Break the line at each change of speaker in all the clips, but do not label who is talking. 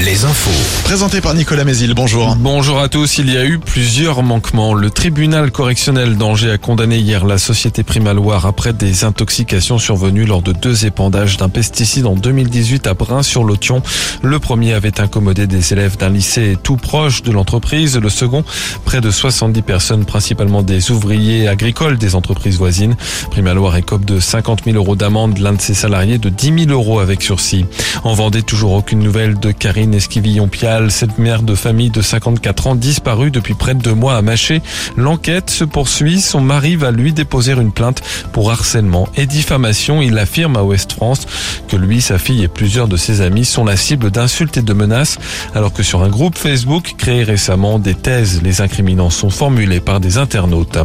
les infos.
Présenté par Nicolas Mézil, bonjour.
Bonjour à tous, il y a eu plusieurs manquements. Le tribunal correctionnel d'Angers a condamné hier la société Primaloire après des intoxications survenues lors de deux épandages d'un pesticide en 2018 à Brun-sur-Lotion. Le premier avait incommodé des élèves d'un lycée tout proche de l'entreprise. Le second, près de 70 personnes, principalement des ouvriers agricoles des entreprises voisines. Primaloire écope de 50 000 euros d'amende, l'un de ses salariés de 10 000 euros avec sursis. En Vendée, toujours aucune nouvelle de Karine Esquivillon-Pial, cette mère de famille de 54 ans disparue depuis près de deux mois à Maché. L'enquête se poursuit. Son mari va lui déposer une plainte pour harcèlement et diffamation. Il affirme à Ouest France que lui, sa fille et plusieurs de ses amis sont la cible d'insultes et de menaces, alors que sur un groupe Facebook créé récemment, des thèses les incriminants sont formulées par des internautes.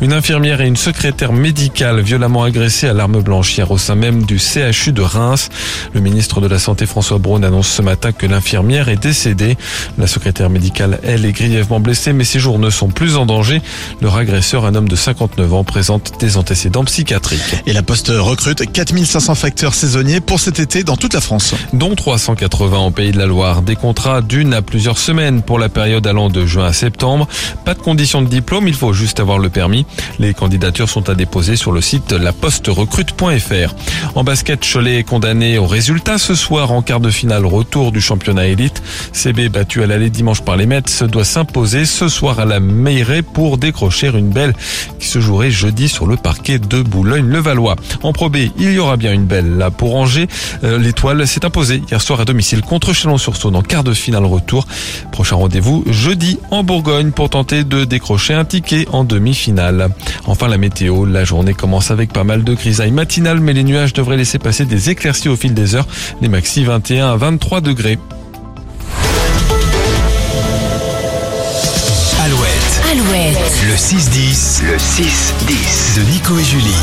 Une infirmière et une secrétaire médicale violemment agressées à l'arme blanche hier au sein même du CHU de Reims. Le ministre de la Santé François Braun annonce ce matin que l'infirmière est décédée. La secrétaire médicale, elle, est grièvement blessée, mais ses jours ne sont plus en danger. Leur agresseur, un homme de 59 ans, présente des antécédents psychiatriques.
Et la Poste recrute 4500 facteurs saisonniers pour cet été dans toute la France.
Dont 380 en Pays de la Loire. Des contrats d'une à plusieurs semaines pour la période allant de juin à septembre. Pas de condition de diplôme, il faut juste avoir le permis. Les candidatures sont à déposer sur le site laposterecrute.fr. En basket, Cholet est condamné au résultat ce soir en quart de finale retour du championnat élite. CB battu à l'aller dimanche par les Mets doit s'imposer ce soir à la Meilleray pour décrocher une belle qui se jouerait jeudi sur le parquet de Boulogne-le-Valois. En Pro B, il y aura bien une belle là pour Angers. Euh, L'étoile s'est imposée hier soir à domicile contre Chalon-sur-Saône en quart de finale retour. Prochain rendez-vous jeudi en Bourgogne pour tenter de décrocher un ticket en demi-finale. Enfin la météo, la journée commence avec pas mal de grisailles matinales mais les nuages devraient laisser passer des éclaircies au fil des heures. Les maxi 21 à 23 degrés.
Alouette,
Alouette,
le 6-10, le 6-10 de Nico et Julie.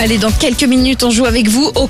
Allez, dans quelques minutes, on joue avec vous au